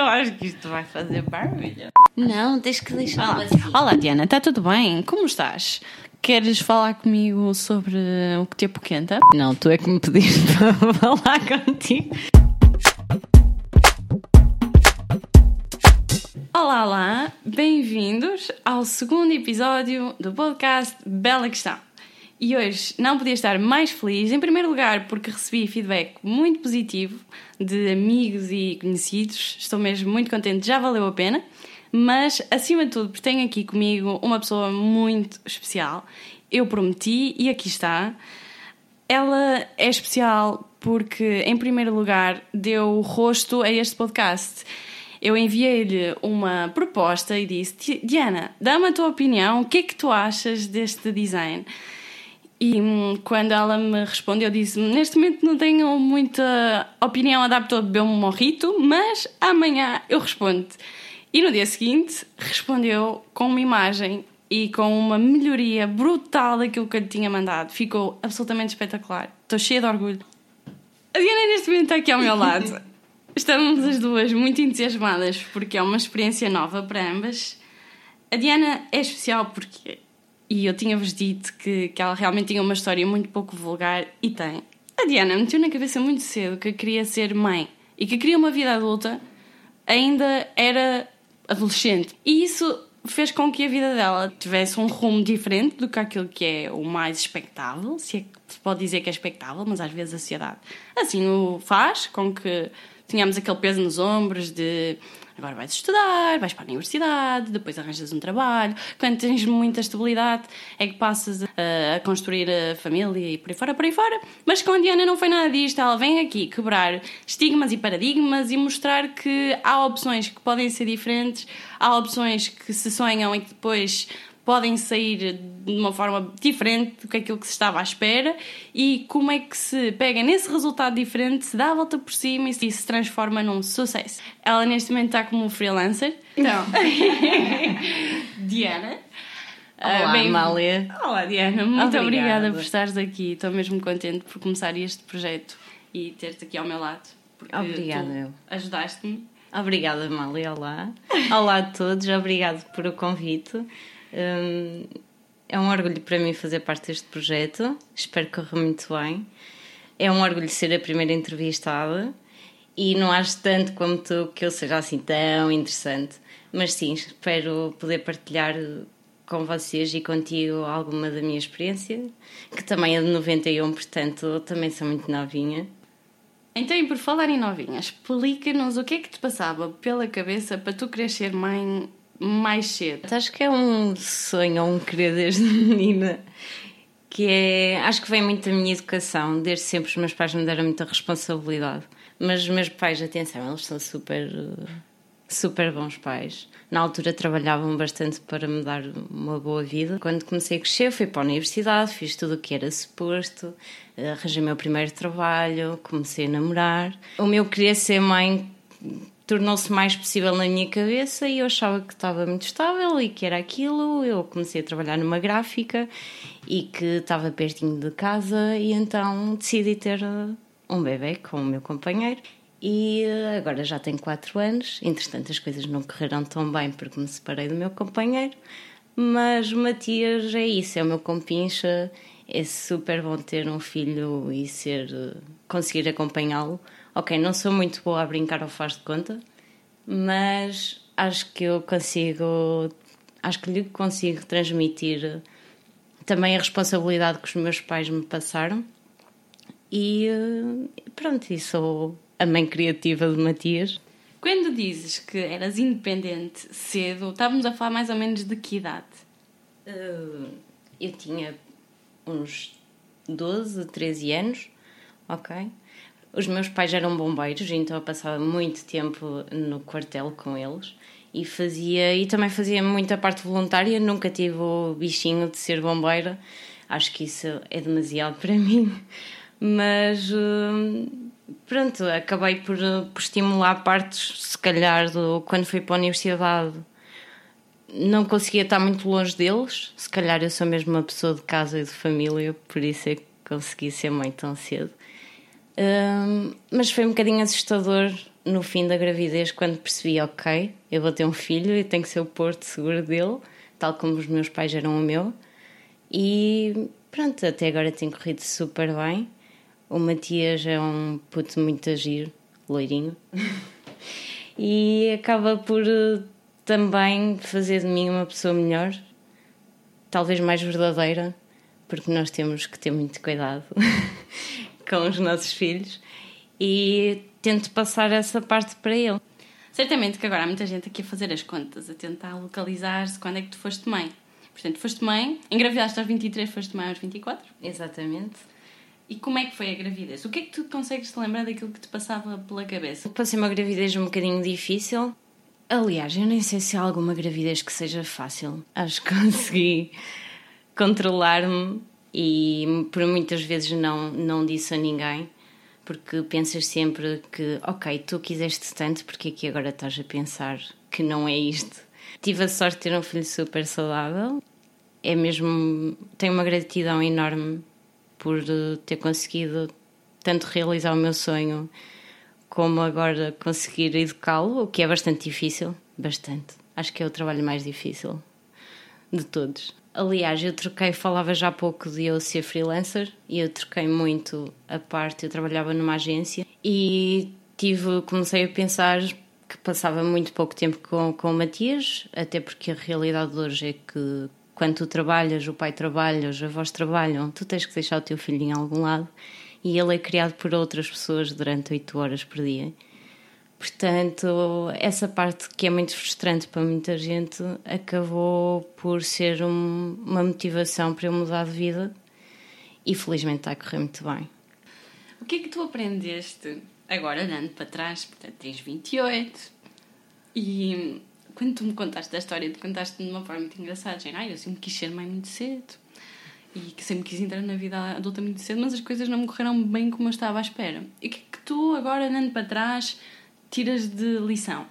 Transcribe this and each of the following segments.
Eu acho que isto vai fazer barulho. Não, tens que deixar. Olá, Olá Diana, está tudo bem? Como estás? Queres falar comigo sobre o que te apoquenta? Não, tu é que me pediste para falar contigo. Olá, olá, bem-vindos ao segundo episódio do podcast Bela Questão. E hoje não podia estar mais feliz, em primeiro lugar, porque recebi feedback muito positivo de amigos e conhecidos. Estou mesmo muito contente, já valeu a pena. Mas, acima de tudo, porque tenho aqui comigo uma pessoa muito especial. Eu prometi e aqui está. Ela é especial porque, em primeiro lugar, deu rosto a este podcast. Eu enviei-lhe uma proposta e disse: Diana, dá-me a tua opinião, o que é que tu achas deste design? E hum, quando ela me respondeu, eu disse: Neste momento não tenho muita opinião, adapto a beber um morrito, mas amanhã eu respondo-te. E no dia seguinte respondeu com uma imagem e com uma melhoria brutal daquilo que eu lhe tinha mandado. Ficou absolutamente espetacular. Estou cheia de orgulho. A Diana neste momento está aqui ao meu lado. Estamos as duas muito entusiasmadas porque é uma experiência nova para ambas. A Diana é especial porque, e eu tinha-vos dito que, que ela realmente tinha uma história muito pouco vulgar e tem. A Diana meteu na cabeça muito cedo que queria ser mãe e que queria uma vida adulta, ainda era adolescente. E isso fez com que a vida dela tivesse um rumo diferente do que aquilo que é o mais expectável, se é que se pode dizer que é expectável, mas às vezes a sociedade assim o faz, com que tínhamos aquele peso nos ombros de agora vais estudar, vais para a universidade, depois arranjas um trabalho. Quando tens muita estabilidade, é que passas a, a construir a família e por aí fora, por aí fora. Mas com a Diana não foi nada disto. Ela vem aqui quebrar estigmas e paradigmas e mostrar que há opções que podem ser diferentes, há opções que se sonham e que depois podem sair de uma forma diferente do que aquilo que se estava à espera e como é que se pega nesse resultado diferente, se dá a volta por cima e se transforma num sucesso. Ela neste momento está como freelancer. Então, Diana. Olá, bem- Amália. Olá, Diana. Muito Obrigada. obrigada por estares aqui. Estou mesmo contente por começar este projeto e ter-te aqui ao meu lado. Porque Obrigada, ajudaste-me. Obrigada, Amália. Olá. Olá a todos, obrigado por o convite. Hum, é um orgulho para mim fazer parte deste projeto. Espero que corra muito bem. É um orgulho ser a primeira entrevistada e não acho tanto como tu que eu seja assim tão interessante. Mas sim, espero poder partilhar com vocês e contigo alguma da minha experiência, que também é de 91, portanto também sou muito novinha. Então, e por falar em novinhas, explica-nos o que é que te passava pela cabeça para tu ser mãe mais cedo. Acho que é um sonho, ou um querer desde menina, que é. Acho que vem muito da minha educação. Desde sempre os meus pais me deram muita responsabilidade. Mas os meus pais, atenção, eles são super. super bons pais. Na altura trabalhavam bastante para me dar uma boa vida. Quando comecei a crescer, fui para a universidade, fiz tudo o que era suposto, arranjei o meu primeiro trabalho, comecei a namorar. O meu querer ser mãe tornou-se mais possível na minha cabeça e eu achava que estava muito estável e que era aquilo. Eu comecei a trabalhar numa gráfica e que estava pertinho de casa e então decidi ter eh, um bebê com o meu companheiro. E eh, agora já tenho 4 anos, entretanto as coisas não correram tão bem porque me separei do meu companheiro, mas o Matias é isso, é o meu compincha, é super bom ter um filho e ser eh, conseguir acompanhá-lo. Ok, não sou muito boa a brincar ao faz de conta, mas acho que eu consigo, acho que lhe consigo transmitir também a responsabilidade que os meus pais me passaram. E eh, pronto, e sou a mãe criativa de Matias. Quando dizes que eras independente cedo, estávamos a falar mais ou menos de que idade? Eh, eu tinha uns 12, 13 anos, ok? Os meus pais eram bombeiros, então eu passava muito tempo no quartel com eles e fazia e também fazia muita parte voluntária. Nunca tive o bichinho de ser bombeira, acho que isso é demasiado para mim, mas hum, pronto, acabei por, por estimular partes, se calhar, do, quando fui para a universidade não conseguia estar muito longe deles. Se calhar eu sou mesmo uma pessoa de casa e de família, por isso é que consegui ser mãe tão cedo. Hum, mas foi um bocadinho assustador no fim da gravidez, quando percebi, ok, eu vou ter um filho e tenho que ser o porto seguro dele, tal como os meus pais eram o meu. E pronto, até agora tem corrido super bem. O Matias é um puto muito agir, loirinho. e acaba por eh, também fazer de mim uma pessoa melhor, talvez mais verdadeira, porque nós temos que ter muito cuidado com os nossos filhos e tento passar essa parte para ele. Certamente que agora há muita gente aqui a fazer as contas, a tentar localizar-se quando é que tu foste mãe. Portanto, foste mãe, engravidaste aos 23, foste mãe aos 24. Exatamente. E como é que foi a gravidez? O que é que tu consegues te lembrar daquilo que te passava pela cabeça? Passei uma gravidez um bocadinho difícil. Aliás, eu nem sei se há alguma gravidez que seja fácil. Acho que consegui controlar-me e por muitas vezes não, não disse a ninguém porque pensas sempre que, ok, tu quiseste tanto, porque é que agora estás a pensar que não é isto? Tive a sorte de ter um filho super saudável, é mesmo. Tenho uma gratidão enorme por eh, ter conseguido tanto realizar o meu sonho como agora conseguir educá-lo, o que é bastante difícil, bastante. Acho que é o trabalho mais difícil de todos. Aliás, eu troquei, falava já há pouco de eu ser freelancer e eu troquei muito a parte, eu trabalhava numa agência e tive, comecei a pensar que passava muito pouco tempo com, com o Matias, até porque a realidade de hoje é que quando tu trabalhas, o pai trabalha, os avós trabalham, tu tens que deixar o teu filho em algum lado e ele é criado por outras pessoas durante oito horas por dia. Portanto, essa parte que é muito frustrante para muita gente acabou por ser um, uma motivação para eu mudar de vida e felizmente está a correr muito bem. O que é que tu aprendeste agora, olhando para trás? Portanto, tens 28 e quando tu me contaste da história, tu contaste de uma forma muito engraçada. Dizendo, ah, eu sempre quis ser mãe muito cedo e que sempre quis entrar na vida adulta muito cedo, mas as coisas não me correram bem como eu estava à espera. E o que é que tu, agora, olhando para trás tiras de lição?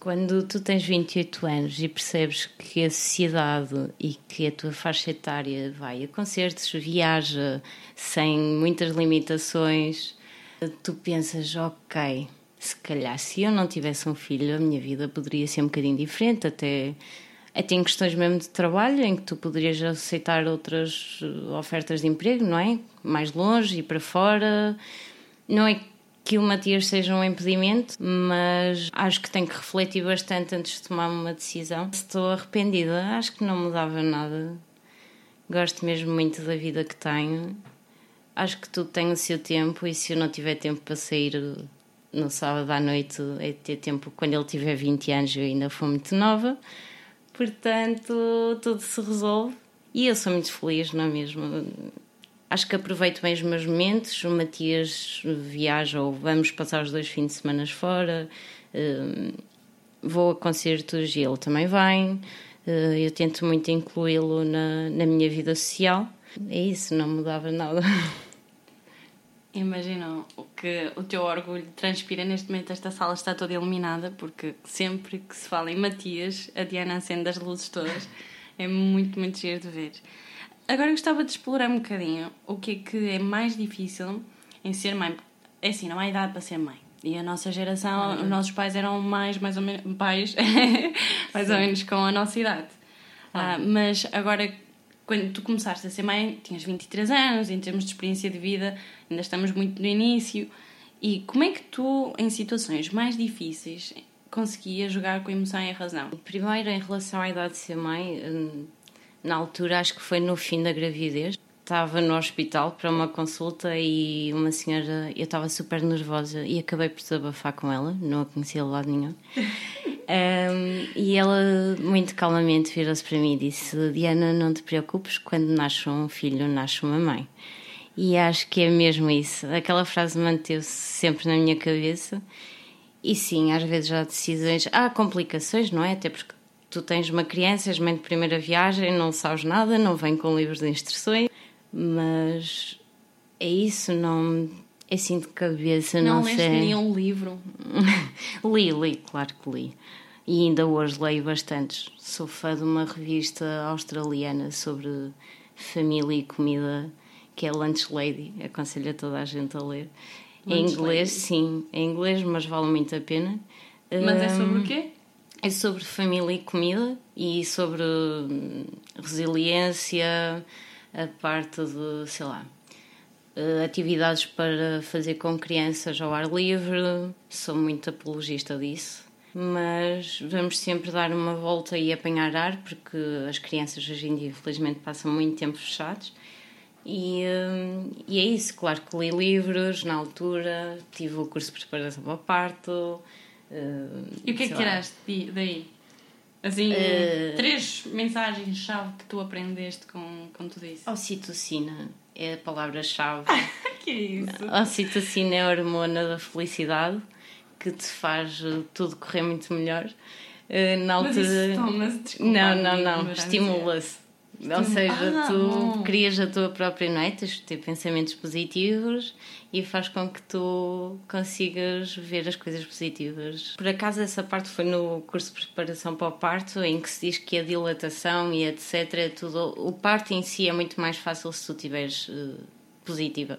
Quando tu tens 28 anos e percebes que a sociedade e que a tua faixa etária vai a concertos, viaja sem muitas limitações, tu pensas, ok, se calhar se eu não tivesse um filho, a minha vida poderia ser um bocadinho diferente, até, até em questões mesmo de trabalho, em que tu poderias aceitar outras ofertas de emprego, não é? Mais longe e para fora. Não é que o Matias seja um impedimento, mas acho que tenho que refletir bastante antes de tomar uma decisão. Estou arrependida, acho que não mudava nada. Gosto mesmo muito da vida que tenho. Acho que tudo tem o seu tempo e se eu não tiver tempo para sair no sábado à noite, é ter tempo quando ele tiver 20 anos, eu ainda for muito nova. Portanto, tudo se resolve. E eu sou muito feliz, não é mesmo? Acho que aproveito bem os meus momentos. O Matias viaja ou vamos passar os dois fins de semana fora. Uh, vou a concertos e ele também vem. Uh, eu tento muito incluí-lo na, na minha vida social. É isso, não mudava nada. Imagino o que o teu orgulho transpira neste momento. Esta sala está toda iluminada porque sempre que se fala em Matias, a Diana acende as luzes todas. É muito, muito giro de ver. Agora gostava de explorar um bocadinho o que é que é mais difícil em ser mãe. É assim, não há idade para ser mãe. E a nossa geração, uhum. os nossos pais eram mais, mais ou menos, pais, mais Sim. ou menos com a nossa idade. Ah, mas agora, quando tu começaste a ser mãe, tinhas 23 anos, em termos de experiência de vida, ainda estamos muito no início. E como é que tu, em situações mais difíceis, conseguias jogar com a emoção e a razão? Primeiro, em relação à idade de ser mãe, hum, na altura, acho que foi no fim da gravidez. Estava no hospital para uma consulta e uma senhora, eu estava super nervosa e acabei por desabafar com ela, não a conhecia de lado nenhum. Um, e ela, muito calmamente, virou-se para mim e disse: Diana, não te preocupes, quando nasce um filho, nasce uma mãe. E acho que é mesmo isso. Aquela frase manteve-se sempre na minha cabeça. E sim, às vezes há decisões, há complicações, não é? Até porque tu tens uma criança, és mãe de primeira viagem, não sabes nada, não vem com livros de instruções, mas é isso, não. É assim de cabeça, não, não sei. Não nenhum livro? li, li, claro que li. E ainda hoje leio bastantes. Sou fã de uma revista australiana sobre família e comida, que é Lunch Lady. Aconselho a toda a gente a ler. Em inglês, sim. Em inglês, mas vale muito a pena. Mas é sobre o quê? É sobre família e comida e sobre hum, resiliência, a parte de, sei lá, eh, atividades para fazer com crianças ao ar livre. Sou muito apologista disso. Mas vamos sempre dar uma volta e apanhar ar, porque as crianças hoje em dia, infelizmente, passam muito tempo fechados. E, hum, e é isso, claro que li livros na altura, tive o curso de preparação para parto. Hum, E o que é que tiraste daí? Assim, Eh, três mensagens-chave que tu aprendeste com, com tudo isso. Ocitocina é a palavra-chave. que é isso? Ocitocina é a hormona da felicidade que te faz eh, tudo correr muito melhor. Eh, Na Mas altura. isso toma-se, não, não, não. mas Estimula-se. Ou seja, Ah, tu bom. crias a tua própria noite, tens ter pensamentos positivos e faz com que tu consigas ver as coisas positivas. Por acaso, essa parte foi no curso de preparação para o parto, em que se diz que a dilatação e etc. Tudo, o parto em si é muito mais fácil se tu estiveres eh, positiva.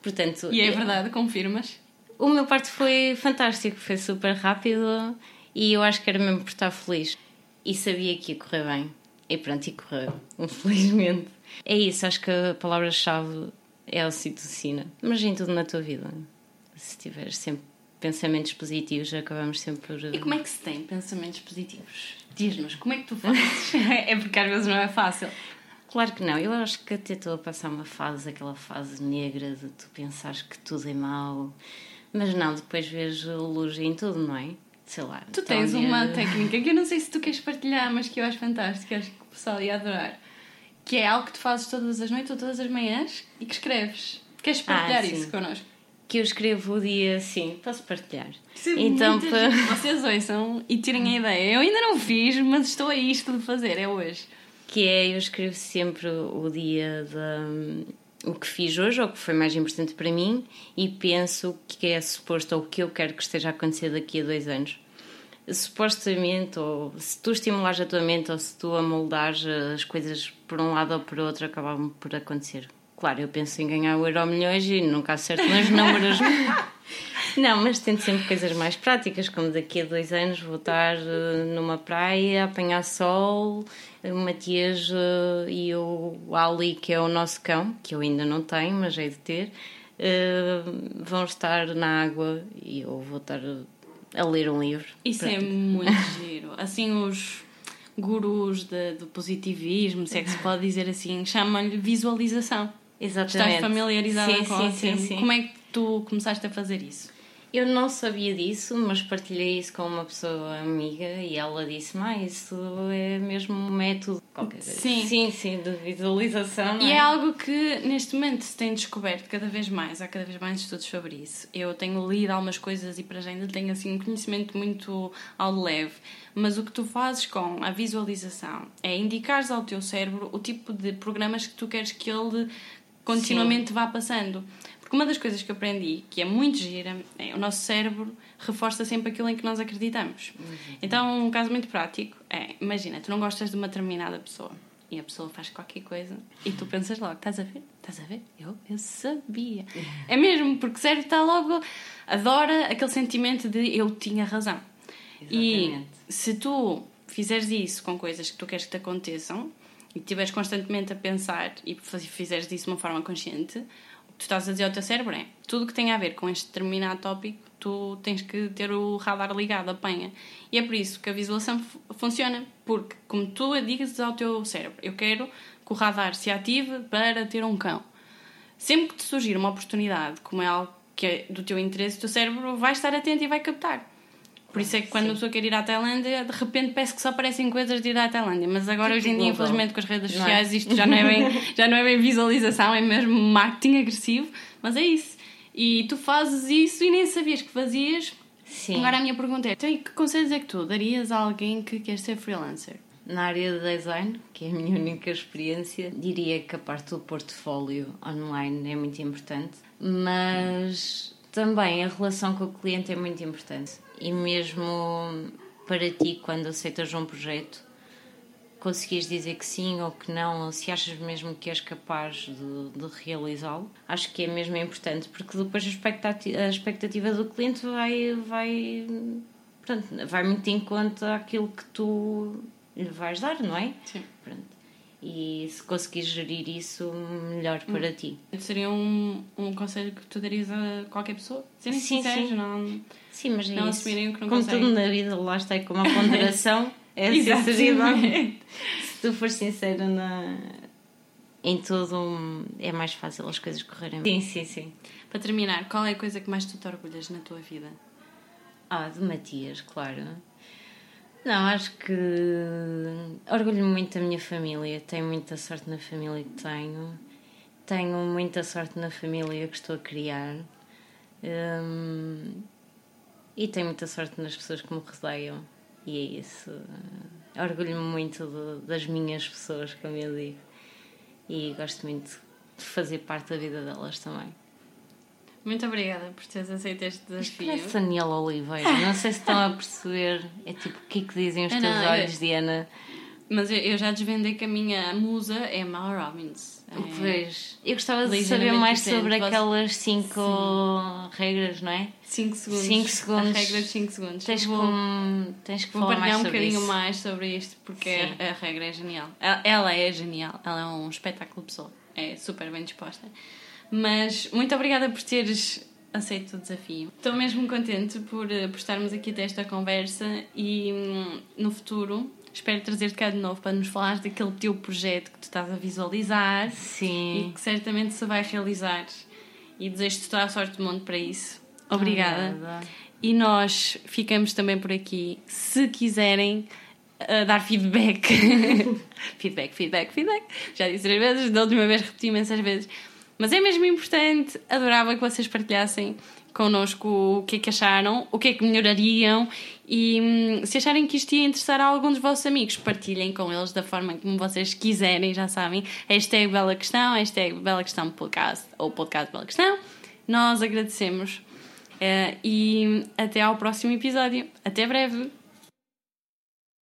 Portanto, E é verdade, confirmas? o meu parto foi fantástico, foi super rápido e eu acho que era mesmo por estar feliz. E sabia que ia correr bem. E pronto, e correu, infelizmente. É isso, acho que a palavra-chave é a ocitocina. Mas em tudo na tua vida. Se tiveres sempre pensamentos positivos, acabamos sempre por. E como é que se tem pensamentos positivos? Diz-nos, como é que tu fazes? é porque às vezes não é fácil. Claro que não, eu acho que até estou a passar uma fase, aquela fase negra de tu pensares que tudo é mau, mas não, depois vejo luz em tudo, não é? Sei lá. Tu tens uma técnica que eu não sei se tu queres partilhar, mas que eu acho fantástica, acho que o pessoal ia adorar. Que é algo que tu fazes todas as noites ou todas as manhãs e que escreves. Queres partilhar Ah, sim. isso connosco? Que eu escrevo o dia assim, posso partilhar. Isso é então, muito pa- giro. Vocês ouçam e tirem a ideia. Eu ainda não fiz, mas estou a isto de fazer, é hoje. que é eu escrevo sempre o dia da o que fiz hoje ou o que foi mais importante para mim e penso que é suposto ou o que eu quero que esteja a acontecer daqui a dois anos. Supostamente, ou se tu estimulares a tua mente ou se tu amoldares as coisas por um lado ou por outro, acabam por acontecer. Claro, eu penso em ganhar o euro milhões e nunca acerto nos números. Não, mas tento sempre coisas mais práticas, como daqui a dois anos vou estar eh, numa praia a apanhar sol, o Matias eh, e o Ali, que é o nosso cão, que eu ainda não tenho, mas hei de ter, eh, vão estar na água e eu vou estar a ler um livro. Isso é muito giro. Assim, os gurus de- do positivismo, se é que se pode dizer assim, chamam-lhe visualização. Exatamente. Estás familiarizada sim, com sim, o sim, sim. Como é que tu começaste a fazer isso? Eu não sabia disso, mas partilhei isso com uma pessoa amiga e ela disse: Mas isso é mesmo um método. Qualquer. Sim. sim, sim, de visualização. não E é algo que neste momento se tem descoberto cada vez mais, há cada vez mais estudos sobre isso. Eu tenho lido algumas coisas e para já ainda tenho assim um conhecimento muito ao leve, mas o que tu fazes com a visualização é indicares ao teu cérebro o tipo de programas que tu queres que ele continuamente vá passando. Porque uma das coisas que eu aprendi, que é muito gira, é o nosso cérebro reforça sempre aquilo em que nós acreditamos. Então, um caso muito prático é, imagina, tu não gostas de uma determinada pessoa e a pessoa faz qualquer coisa e tu pensas logo, estás a ver? Estás a ver? Eu, eu sabia. É mesmo, porque o cérebro está logo, adora aquele sentimento de eu tinha razão. E Exatamente. se tu fizeres isso com coisas que tu queres que te aconteçam e estiveres constantemente a pensar e fizeres disso de uma forma consciente, tu estás a dizer ao teu cérebro é tudo que tem a ver com este determinado tópico, tu tens que ter o radar ligado, apanha. E é por isso que a visualização fu- funciona, porque como tu dizes ao teu cérebro, eu quero que o radar se ative para ter um cão. Sempre que te surgir uma oportunidade, como é algo que é do teu interesse, o teu cérebro vai estar atento e vai captar. Por isso é que quando a pessoa quer ir à Tailândia, de repente parece que só aparecem coisas de ir à Tailândia. Mas agora, hoje em dia, global. infelizmente, com as redes é? sociais, isto já não, é bem, já não é bem visualização, é mesmo marketing agressivo. Mas é isso. E tu fazes isso e nem sabias que fazias. Sim. Agora a minha pergunta é: então, e que conselhos é que tu darias a alguém que quer ser freelancer? Na área de design, que é a minha única experiência, diria que a parte do portfólio online é muito importante, mas também a relação com o cliente é muito importante. E mesmo para ti, quando aceitas um projeto, conseguires dizer que sim ou que não, ou se achas mesmo que és capaz de, de realizá-lo. Acho que é mesmo importante, porque depois a expectativa, a expectativa do cliente vai, vai, portanto, vai muito em conta aquilo que tu lhe vais dar, não é? Sim. Pronto. E se conseguires gerir isso, melhor para Hum. ti. Seria um, um conselho que tu darias a qualquer pessoa? Serem Sim, sim. não. Sim, mas é Não isso. assumirem o que não Como conseguem. tudo na vida, lá está aí com uma ponderação, é a sinceridade. Se tu fores sincera na... em tudo, é mais fácil as coisas correrem bem. Sim, sim, sim. Para terminar, qual é a coisa que mais tu te orgulhas na tua vida? Ah, de Matias, claro. Não, acho que orgulho-me muito da minha família. Tenho muita sorte na família que tenho. Tenho muita sorte na família que estou a criar. Hum, e tenho muita sorte nas pessoas que me rodeiam. E é isso. Orgulho-me muito de- das minhas pessoas, como eu digo. E gosto muito de fazer parte da vida delas também. Muito obrigada por teres aceito este desafio. parece Daniela Oliveira. Não sei se estão a perceber. É tipo, o que é que dizem os teus não, eu- olhos, Diana? Mas eu, eu já desvendei que a minha musa é Mal Robbins. É- Pois. Eu gostava de saber mais sobre Você- aquelas cinco regras, não é? 5 segundos. Cinco segundos. A regra de 5 segundos. Tens, vou, que, tens que vou falar mais um bocadinho mais sobre isto porque Sim. a, regra é genial. Ela, ela é genial. Ela é um espetáculo de pessoa. É super bem disposta. Mas muito obrigada por teres aceito o desafio. Estou mesmo contente por, eh, por estarmos aqui a ter esta conversa e hum, no futuro espero trazer-te cá de novo para nos falares daquele teu projeto que tu estás a visualizar e Sim. que certamente se vai realizar. E desejo-te toda a sorte do mundo para isso. Obrigada. Obrigada. E nós ficamos também por aqui. Se quiserem uh, dar feedback, feedback, feedback, feedback. Já disse três vezes, da última vez repeti imensas vezes. Mas é mesmo importante. Adorava que vocês partilhassem connosco o que é que acharam, o que é que melhorariam e hum, se acharem que isto ia interessar a algum dos vossos amigos, partilhem com eles da forma como vocês quiserem, já sabem. Hashtag Bela Questão, hashtag Bela Questão Podcast ou Podcast Bela Questão. Nós agradecemos eh, e até ao próximo episódio. Até breve!